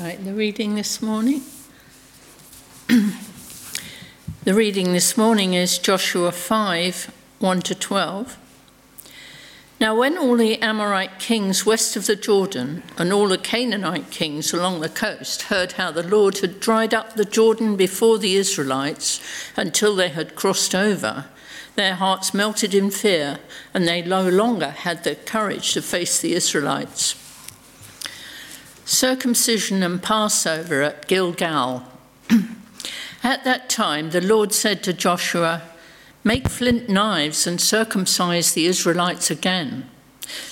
Right, the reading this morning. the reading this morning is Joshua 5 1 to 12. Now, when all the Amorite kings west of the Jordan and all the Canaanite kings along the coast heard how the Lord had dried up the Jordan before the Israelites until they had crossed over, their hearts melted in fear, and they no longer had the courage to face the Israelites. Circumcision and Passover at Gilgal. at that time, the Lord said to Joshua, Make flint knives and circumcise the Israelites again.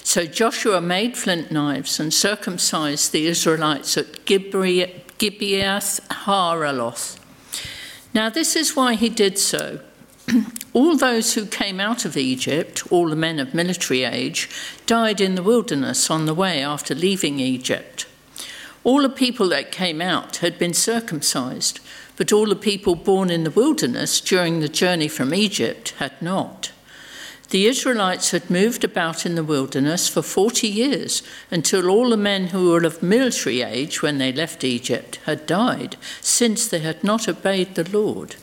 So Joshua made flint knives and circumcised the Israelites at Gibeath Haaraloth. Now, this is why he did so. all those who came out of Egypt, all the men of military age, died in the wilderness on the way after leaving Egypt. All the people that came out had been circumcised but all the people born in the wilderness during the journey from Egypt had not. The Israelites had moved about in the wilderness for 40 years until all the men who were of military age when they left Egypt had died, since they had not obeyed the Lord.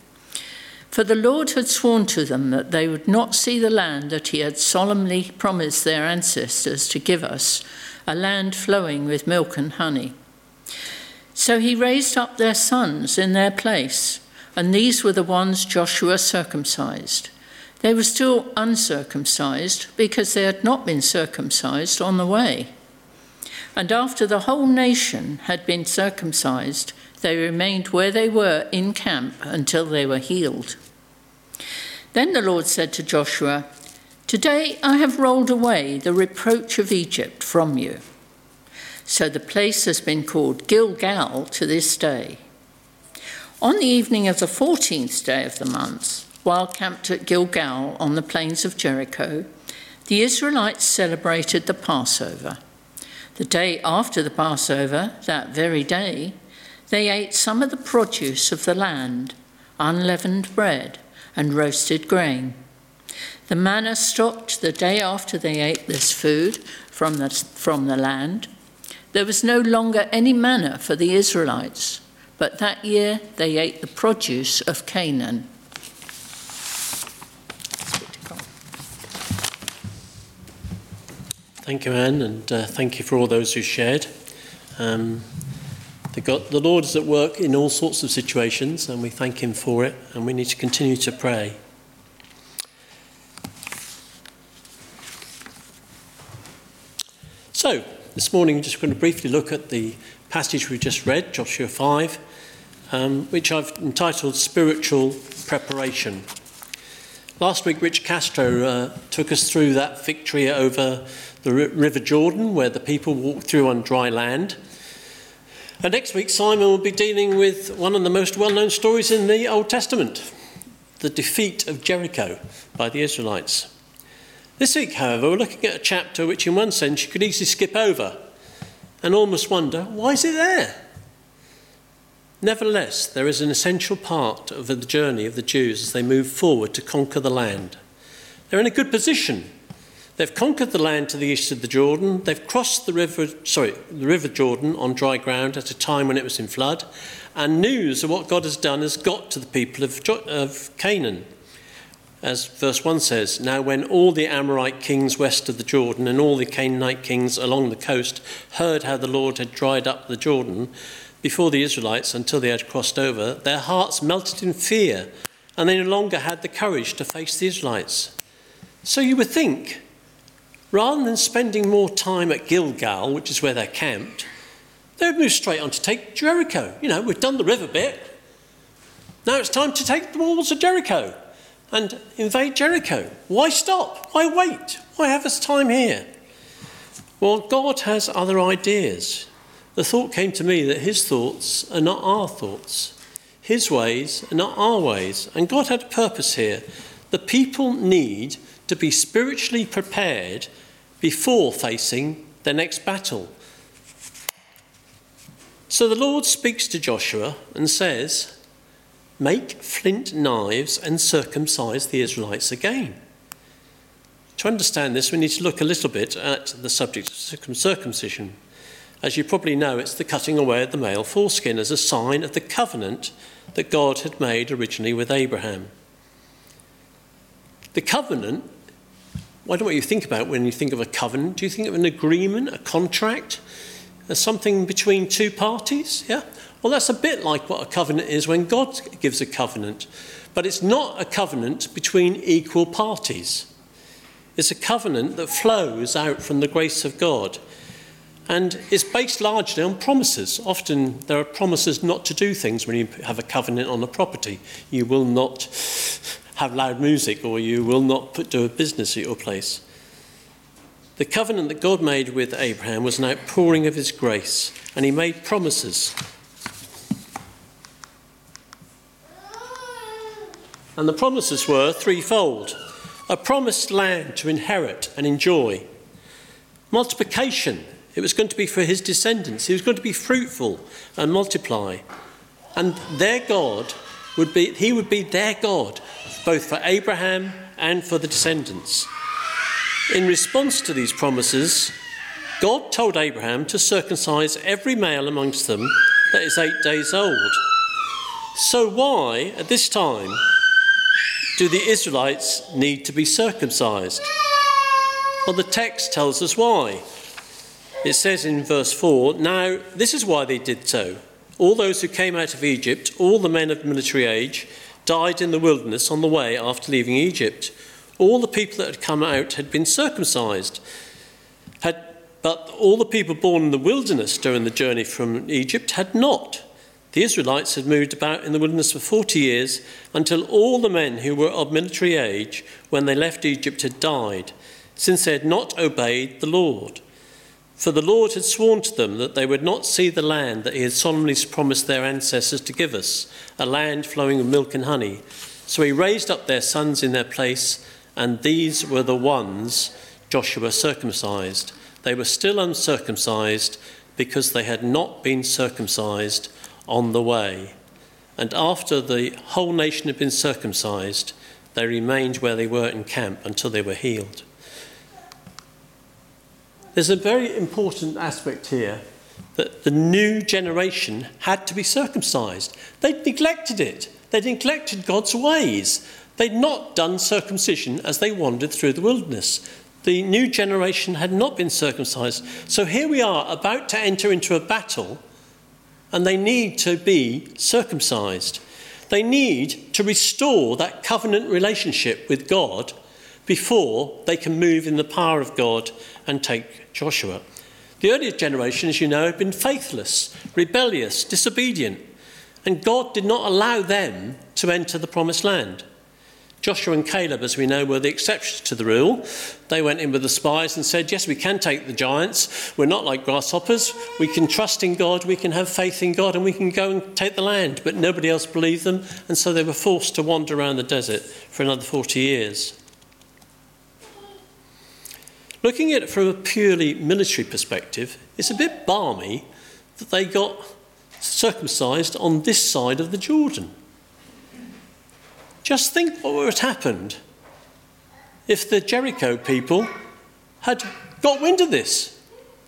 For the Lord had sworn to them that they would not see the land that he had solemnly promised their ancestors to give us, a land flowing with milk and honey. So he raised up their sons in their place, and these were the ones Joshua circumcised. They were still uncircumcised because they had not been circumcised on the way. And after the whole nation had been circumcised, they remained where they were in camp until they were healed. Then the Lord said to Joshua, Today I have rolled away the reproach of Egypt from you. So the place has been called Gilgal to this day. On the evening of the 14th day of the month, while camped at Gilgal on the plains of Jericho, the Israelites celebrated the Passover. The day after the Passover, that very day, they ate some of the produce of the land, unleavened bread, and roasted grain. The manna stopped the day after they ate this food from the, from the land, there was no longer any manna for the Israelites, but that year they ate the produce of Canaan. Thank you, Anne, and uh, thank you for all those who shared. Um, the, God, the Lord is at work in all sorts of situations, and we thank Him for it, and we need to continue to pray. So, this morning, I'm just going to briefly look at the passage we just read, Joshua 5, um, which I've entitled Spiritual Preparation. Last week, Rich Castro uh, took us through that victory over the River Jordan, where the people walked through on dry land. And next week, Simon will be dealing with one of the most well known stories in the Old Testament the defeat of Jericho by the Israelites. This week, however, we're looking at a chapter which, in one sense, you could easily skip over and almost wonder why is it there? Nevertheless, there is an essential part of the journey of the Jews as they move forward to conquer the land. They're in a good position. They've conquered the land to the east of the Jordan. They've crossed the river, sorry, the river Jordan on dry ground at a time when it was in flood. And news of what God has done has got to the people of, of Canaan as verse 1 says, Now when all the Amorite kings west of the Jordan and all the Canaanite kings along the coast heard how the Lord had dried up the Jordan before the Israelites until they had crossed over, their hearts melted in fear, and they no longer had the courage to face the Israelites. So you would think, rather than spending more time at Gilgal, which is where they're camped, they would move straight on to take Jericho. You know, we've done the river bit. Now it's time to take the walls of Jericho and invade Jericho. Why stop? Why wait? Why have us time here? Well, God has other ideas. The thought came to me that his thoughts are not our thoughts, his ways are not our ways. And God had a purpose here. The people need to be spiritually prepared before facing their next battle. So the Lord speaks to Joshua and says, make flint knives and circumcise the Israelites again. To understand this, we need to look a little bit at the subject of circumcision. As you probably know, it's the cutting away of the male foreskin as a sign of the covenant that God had made originally with Abraham. The covenant, I don't know what you think about when you think of a covenant. Do you think of an agreement, a contract, something between two parties? Yeah? Well, that's a bit like what a covenant is when God gives a covenant. But it's not a covenant between equal parties. It's a covenant that flows out from the grace of God. And it's based largely on promises. Often there are promises not to do things when you have a covenant on a property. You will not have loud music or you will not put, do a business at your place. The covenant that God made with Abraham was an outpouring of his grace, and he made promises. And the promises were threefold. A promised land to inherit and enjoy, multiplication, it was going to be for his descendants, he was going to be fruitful and multiply, and their God would be, he would be their God, both for Abraham and for the descendants. In response to these promises, God told Abraham to circumcise every male amongst them that is eight days old. So, why, at this time, do the Israelites need to be circumcised? Well, the text tells us why. It says in verse 4 Now, this is why they did so all those who came out of Egypt, all the men of military age, died in the wilderness on the way after leaving Egypt. All the people that had come out had been circumcised. Had, but all the people born in the wilderness during the journey from Egypt had not. The Israelites had moved about in the wilderness for 40 years until all the men who were of military age when they left Egypt had died, since they had not obeyed the Lord. For the Lord had sworn to them that they would not see the land that he had solemnly promised their ancestors to give us, a land flowing with milk and honey. So he raised up their sons in their place, and these were the ones Joshua circumcised. They were still uncircumcised because they had not been circumcised on the way. And after the whole nation had been circumcised, they remained where they were in camp until they were healed. There's a very important aspect here that the new generation had to be circumcised. They'd neglected it, they'd neglected God's ways. They'd not done circumcision as they wandered through the wilderness. The new generation had not been circumcised. So here we are about to enter into a battle, and they need to be circumcised. They need to restore that covenant relationship with God before they can move in the power of God and take Joshua. The earlier generation, as you know, had been faithless, rebellious, disobedient, and God did not allow them to enter the promised land. Joshua and Caleb, as we know, were the exceptions to the rule. They went in with the spies and said, Yes, we can take the giants. We're not like grasshoppers. We can trust in God, we can have faith in God, and we can go and take the land. But nobody else believed them, and so they were forced to wander around the desert for another 40 years. Looking at it from a purely military perspective, it's a bit balmy that they got circumcised on this side of the Jordan. Just think what would have happened if the Jericho people had got wind of this.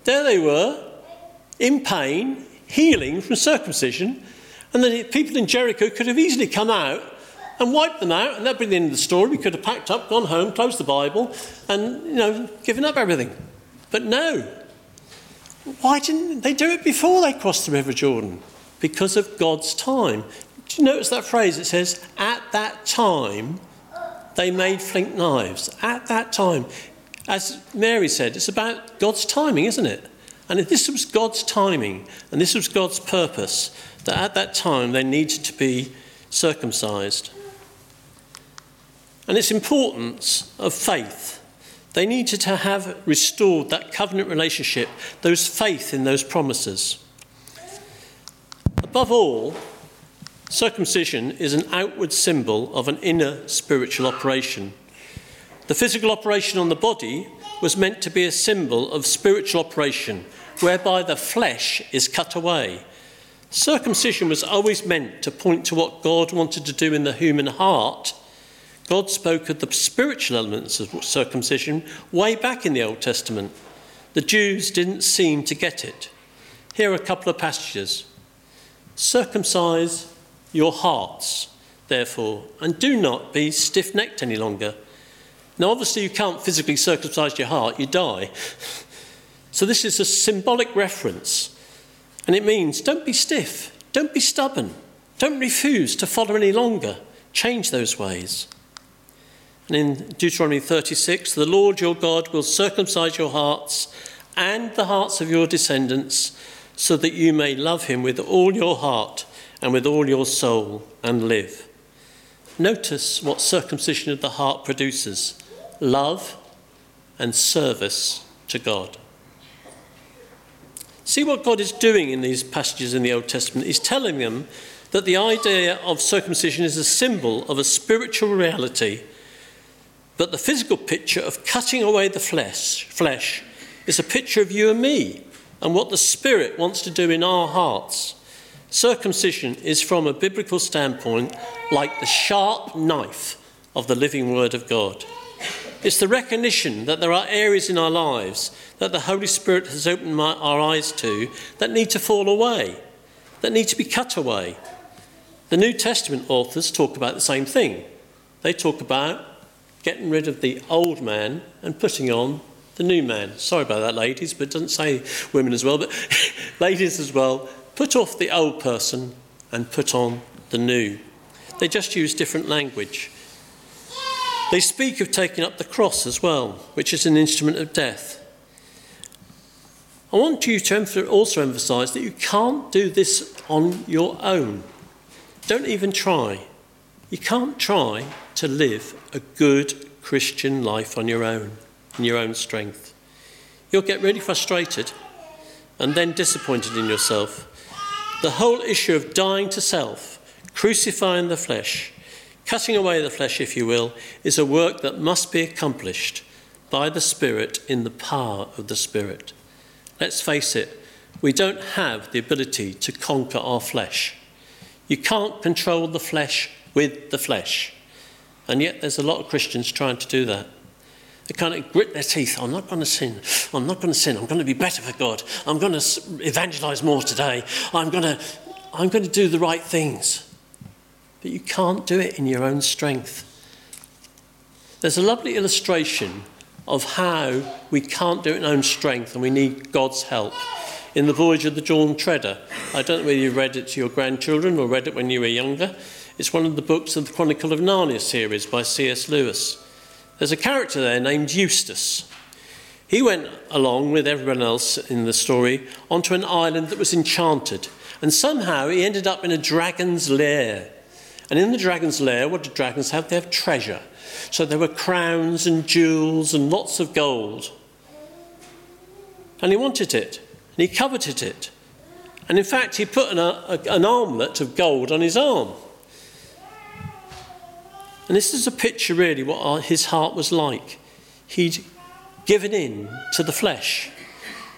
There they were, in pain, healing from circumcision, and the people in Jericho could have easily come out and wiped them out, and that'd be the end of the story. We could have packed up, gone home, closed the Bible, and, you know, given up everything. But no. Why didn't they do it before they crossed the River Jordan? Because of God's time. Do you notice that phrase? It says, at that time, they made flint knives. At that time. As Mary said, it's about God's timing, isn't it? And this was God's timing and this was God's purpose, that at that time they needed to be circumcised and its importance of faith. They needed to have restored that covenant relationship, those faith in those promises. Above all, circumcision is an outward symbol of an inner spiritual operation. The physical operation on the body was meant to be a symbol of spiritual operation, whereby the flesh is cut away. Circumcision was always meant to point to what God wanted to do in the human heart God spoke of the spiritual elements of circumcision way back in the Old Testament. The Jews didn't seem to get it. Here are a couple of passages. Circumcise your hearts, therefore, and do not be stiff necked any longer. Now, obviously, you can't physically circumcise your heart, you die. So, this is a symbolic reference, and it means don't be stiff, don't be stubborn, don't refuse to follow any longer. Change those ways. And in Deuteronomy 36, the Lord your God will circumcise your hearts and the hearts of your descendants, so that you may love him with all your heart and with all your soul and live. Notice what circumcision of the heart produces love and service to God. See what God is doing in these passages in the Old Testament. He's telling them that the idea of circumcision is a symbol of a spiritual reality, but the physical picture of cutting away the flesh, flesh is a picture of you and me and what the Spirit wants to do in our hearts. Circumcision is, from a biblical standpoint, like the sharp knife of the living Word of God. It's the recognition that there are areas in our lives that the Holy Spirit has opened my, our eyes to that need to fall away, that need to be cut away. The New Testament authors talk about the same thing. They talk about getting rid of the old man and putting on the new man. Sorry about that, ladies, but it doesn't say women as well, but ladies as well. Put off the old person and put on the new. They just use different language. They speak of taking up the cross as well, which is an instrument of death. I want you to also emphasize that you can't do this on your own. Don't even try. You can't try to live a good Christian life on your own, in your own strength. You'll get really frustrated and then disappointed in yourself. The whole issue of dying to self, crucifying the flesh, Cutting away the flesh, if you will, is a work that must be accomplished by the Spirit in the power of the Spirit. Let's face it, we don't have the ability to conquer our flesh. You can't control the flesh with the flesh. And yet, there's a lot of Christians trying to do that. They kind of grit their teeth. I'm not going to sin. I'm not going to sin. I'm going to be better for God. I'm going to evangelize more today. I'm going to, I'm going to do the right things but you can't do it in your own strength. There's a lovely illustration of how we can't do it in our own strength and we need God's help in The Voyage of the Dawn Treader. I don't know whether you read it to your grandchildren or read it when you were younger. It's one of the books of the Chronicle of Narnia series by C.S. Lewis. There's a character there named Eustace. He went along with everyone else in the story onto an island that was enchanted, and somehow he ended up in a dragon's lair. And in the dragon's lair, what do dragons have? They have treasure. So there were crowns and jewels and lots of gold. And he wanted it, and he coveted it. And in fact, he put an, a, an armlet of gold on his arm. And this is a picture, really, what his heart was like. He'd given in to the flesh.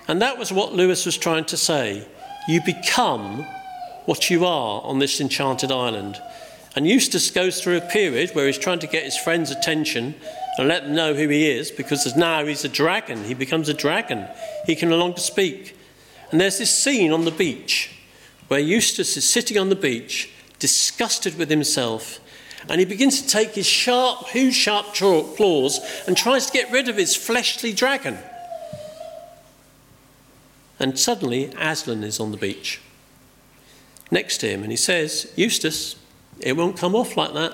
And that was what Lewis was trying to say. You become what you are on this enchanted island. And Eustace goes through a period where he's trying to get his friends' attention and let them know who he is because now he's a dragon. He becomes a dragon. He can no longer speak. And there's this scene on the beach where Eustace is sitting on the beach, disgusted with himself, and he begins to take his sharp, huge sharp claws and tries to get rid of his fleshly dragon. And suddenly, Aslan is on the beach next to him, and he says, Eustace, it won't come off like that.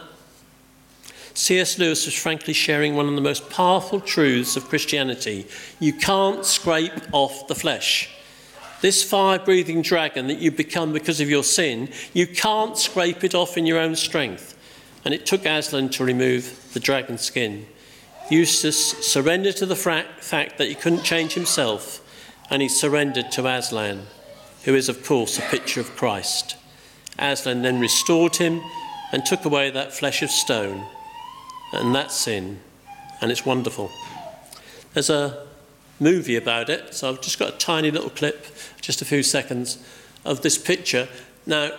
C.S. Lewis was frankly sharing one of the most powerful truths of Christianity. You can't scrape off the flesh. This fire breathing dragon that you've become because of your sin, you can't scrape it off in your own strength. And it took Aslan to remove the dragon skin. Eustace surrendered to the fact that he couldn't change himself, and he surrendered to Aslan, who is, of course, a picture of Christ. Aslan then restored him and took away that flesh of stone and that sin, and it's wonderful. There's a movie about it, so I've just got a tiny little clip, just a few seconds, of this picture. Now,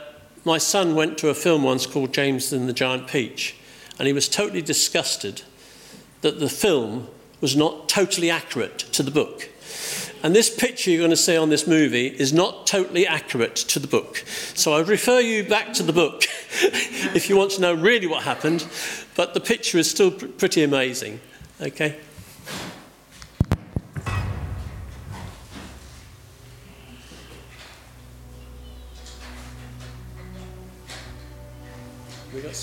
my son went to a film once called James and the Giant Peach, and he was totally disgusted that the film was not totally accurate to the book. And this picture you're going to see on this movie is not totally accurate to the book. So I refer you back to the book if you want to know really what happened, but the picture is still pr- pretty amazing. Okay?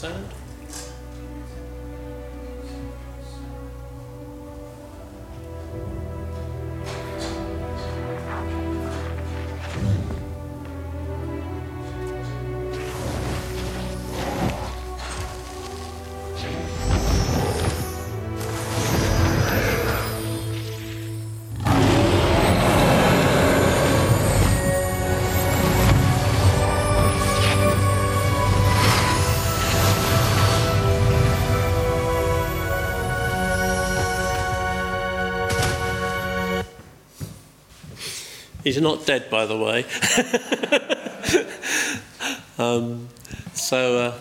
We He's not dead, by the way. um, so, uh,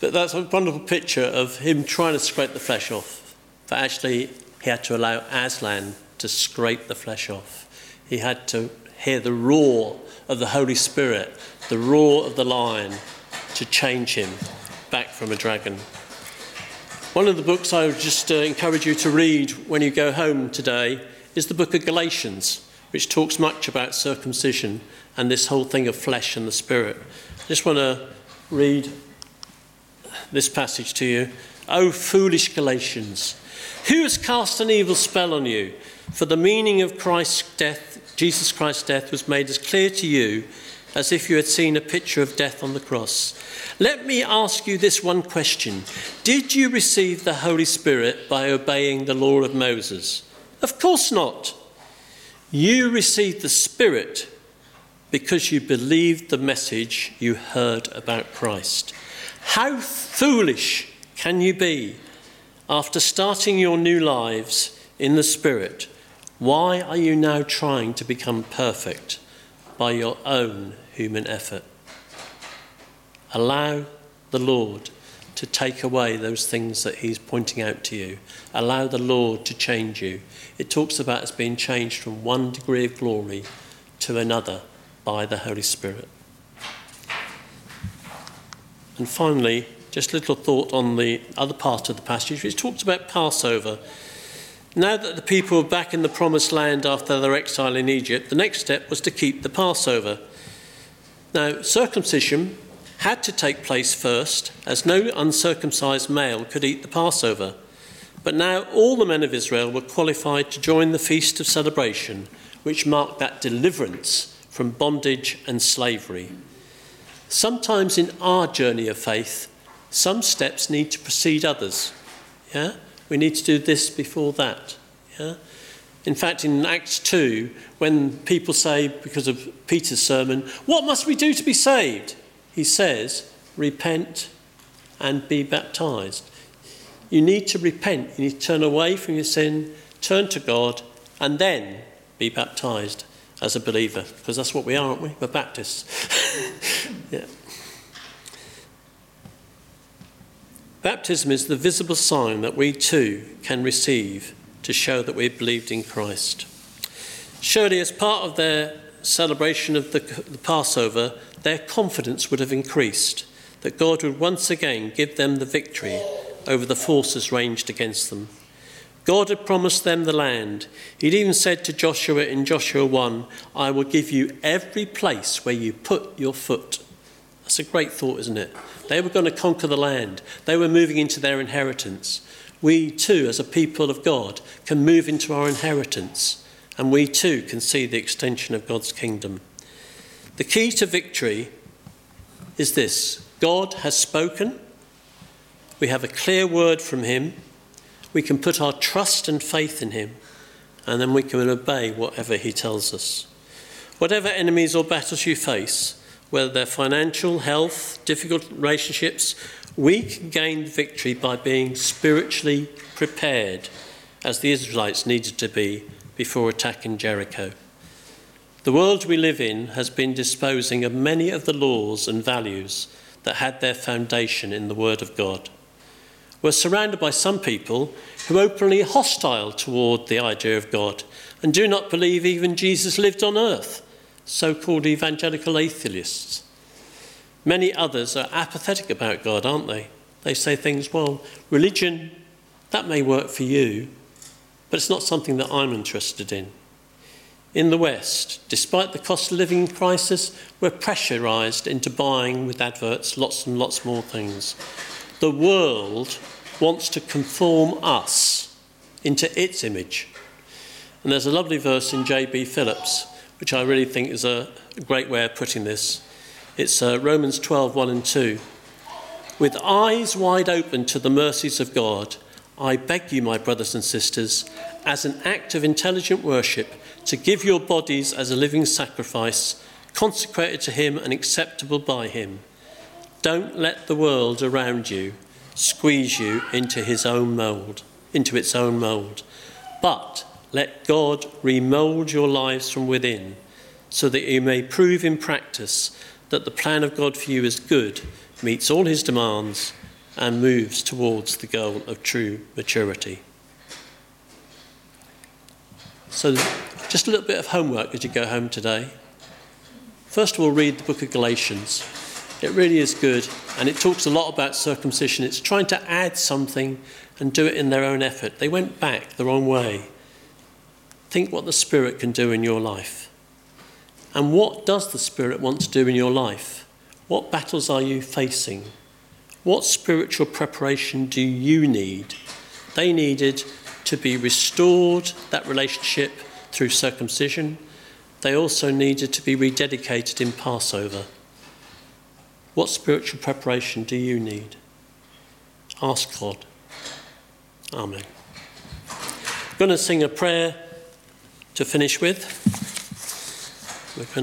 but that's a wonderful picture of him trying to scrape the flesh off. But actually, he had to allow Aslan to scrape the flesh off. He had to hear the roar of the Holy Spirit, the roar of the lion, to change him back from a dragon. One of the books I would just uh, encourage you to read when you go home today is the book of Galatians which talks much about circumcision and this whole thing of flesh and the spirit. I just want to read this passage to you. O foolish Galatians, who has cast an evil spell on you? For the meaning of Christ's death, Jesus Christ's death, was made as clear to you as if you had seen a picture of death on the cross. Let me ask you this one question Did you receive the Holy Spirit by obeying the law of Moses? Of course not. You received the Spirit because you believed the message you heard about Christ. How foolish can you be after starting your new lives in the Spirit? Why are you now trying to become perfect by your own human effort? Allow the Lord to take away those things that He's pointing out to you. Allow the Lord to change you. It talks about us being changed from one degree of glory to another by the Holy Spirit. And finally, just a little thought on the other part of the passage, which talks about Passover. Now that the people were back in the promised land after their exile in Egypt, the next step was to keep the Passover. Now, circumcision had to take place first, as no uncircumcised male could eat the Passover. But now all the men of Israel were qualified to join the feast of celebration, which marked that deliverance from bondage and slavery. Sometimes in our journey of faith, some steps need to precede others. Yeah? We need to do this before that. Yeah? In fact, in Acts 2, when people say, because of Peter's sermon, What must we do to be saved? He says, repent and be baptized. You need to repent. You need to turn away from your sin, turn to God, and then be baptized as a believer. Because that's what we are, aren't we? We're Baptists. yeah. Baptism is the visible sign that we too can receive to show that we've believed in Christ. Surely, as part of their celebration of the, the Passover, their confidence would have increased that God would once again give them the victory over the forces ranged against them. God had promised them the land. He'd even said to Joshua in Joshua 1, I will give you every place where you put your foot. That's a great thought, isn't it? They were going to conquer the land, they were moving into their inheritance. We too, as a people of God, can move into our inheritance, and we too can see the extension of God's kingdom. The key to victory is this God has spoken, we have a clear word from Him, we can put our trust and faith in Him, and then we can obey whatever He tells us. Whatever enemies or battles you face, whether they're financial, health, difficult relationships, we can gain victory by being spiritually prepared, as the Israelites needed to be before attacking Jericho. The world we live in has been disposing of many of the laws and values that had their foundation in the Word of God. We're surrounded by some people who are openly hostile toward the idea of God and do not believe even Jesus lived on earth, so called evangelical atheists. Many others are apathetic about God, aren't they? They say things, well, religion, that may work for you, but it's not something that I'm interested in. In the West, despite the cost of living crisis, we're pressurised into buying with adverts lots and lots more things. The world wants to conform us into its image. And there's a lovely verse in J.B. Phillips, which I really think is a great way of putting this. It's uh, Romans 12 1 and 2. With eyes wide open to the mercies of God, I beg you, my brothers and sisters, as an act of intelligent worship, to give your bodies as a living sacrifice, consecrated to Him and acceptable by Him. Don't let the world around you squeeze you into His own mould, into its own mould, but let God remould your lives from within, so that you may prove in practice that the plan of God for you is good, meets all His demands and moves towards the goal of true maturity. So, just a little bit of homework as you go home today. First of all, read the book of Galatians. It really is good, and it talks a lot about circumcision. It's trying to add something and do it in their own effort. They went back the wrong way. Think what the Spirit can do in your life. And what does the Spirit want to do in your life? What battles are you facing? What spiritual preparation do you need? They needed to be restored, that relationship, through circumcision. They also needed to be rededicated in Passover. What spiritual preparation do you need? Ask God. Amen. I'm going to sing a prayer to finish with.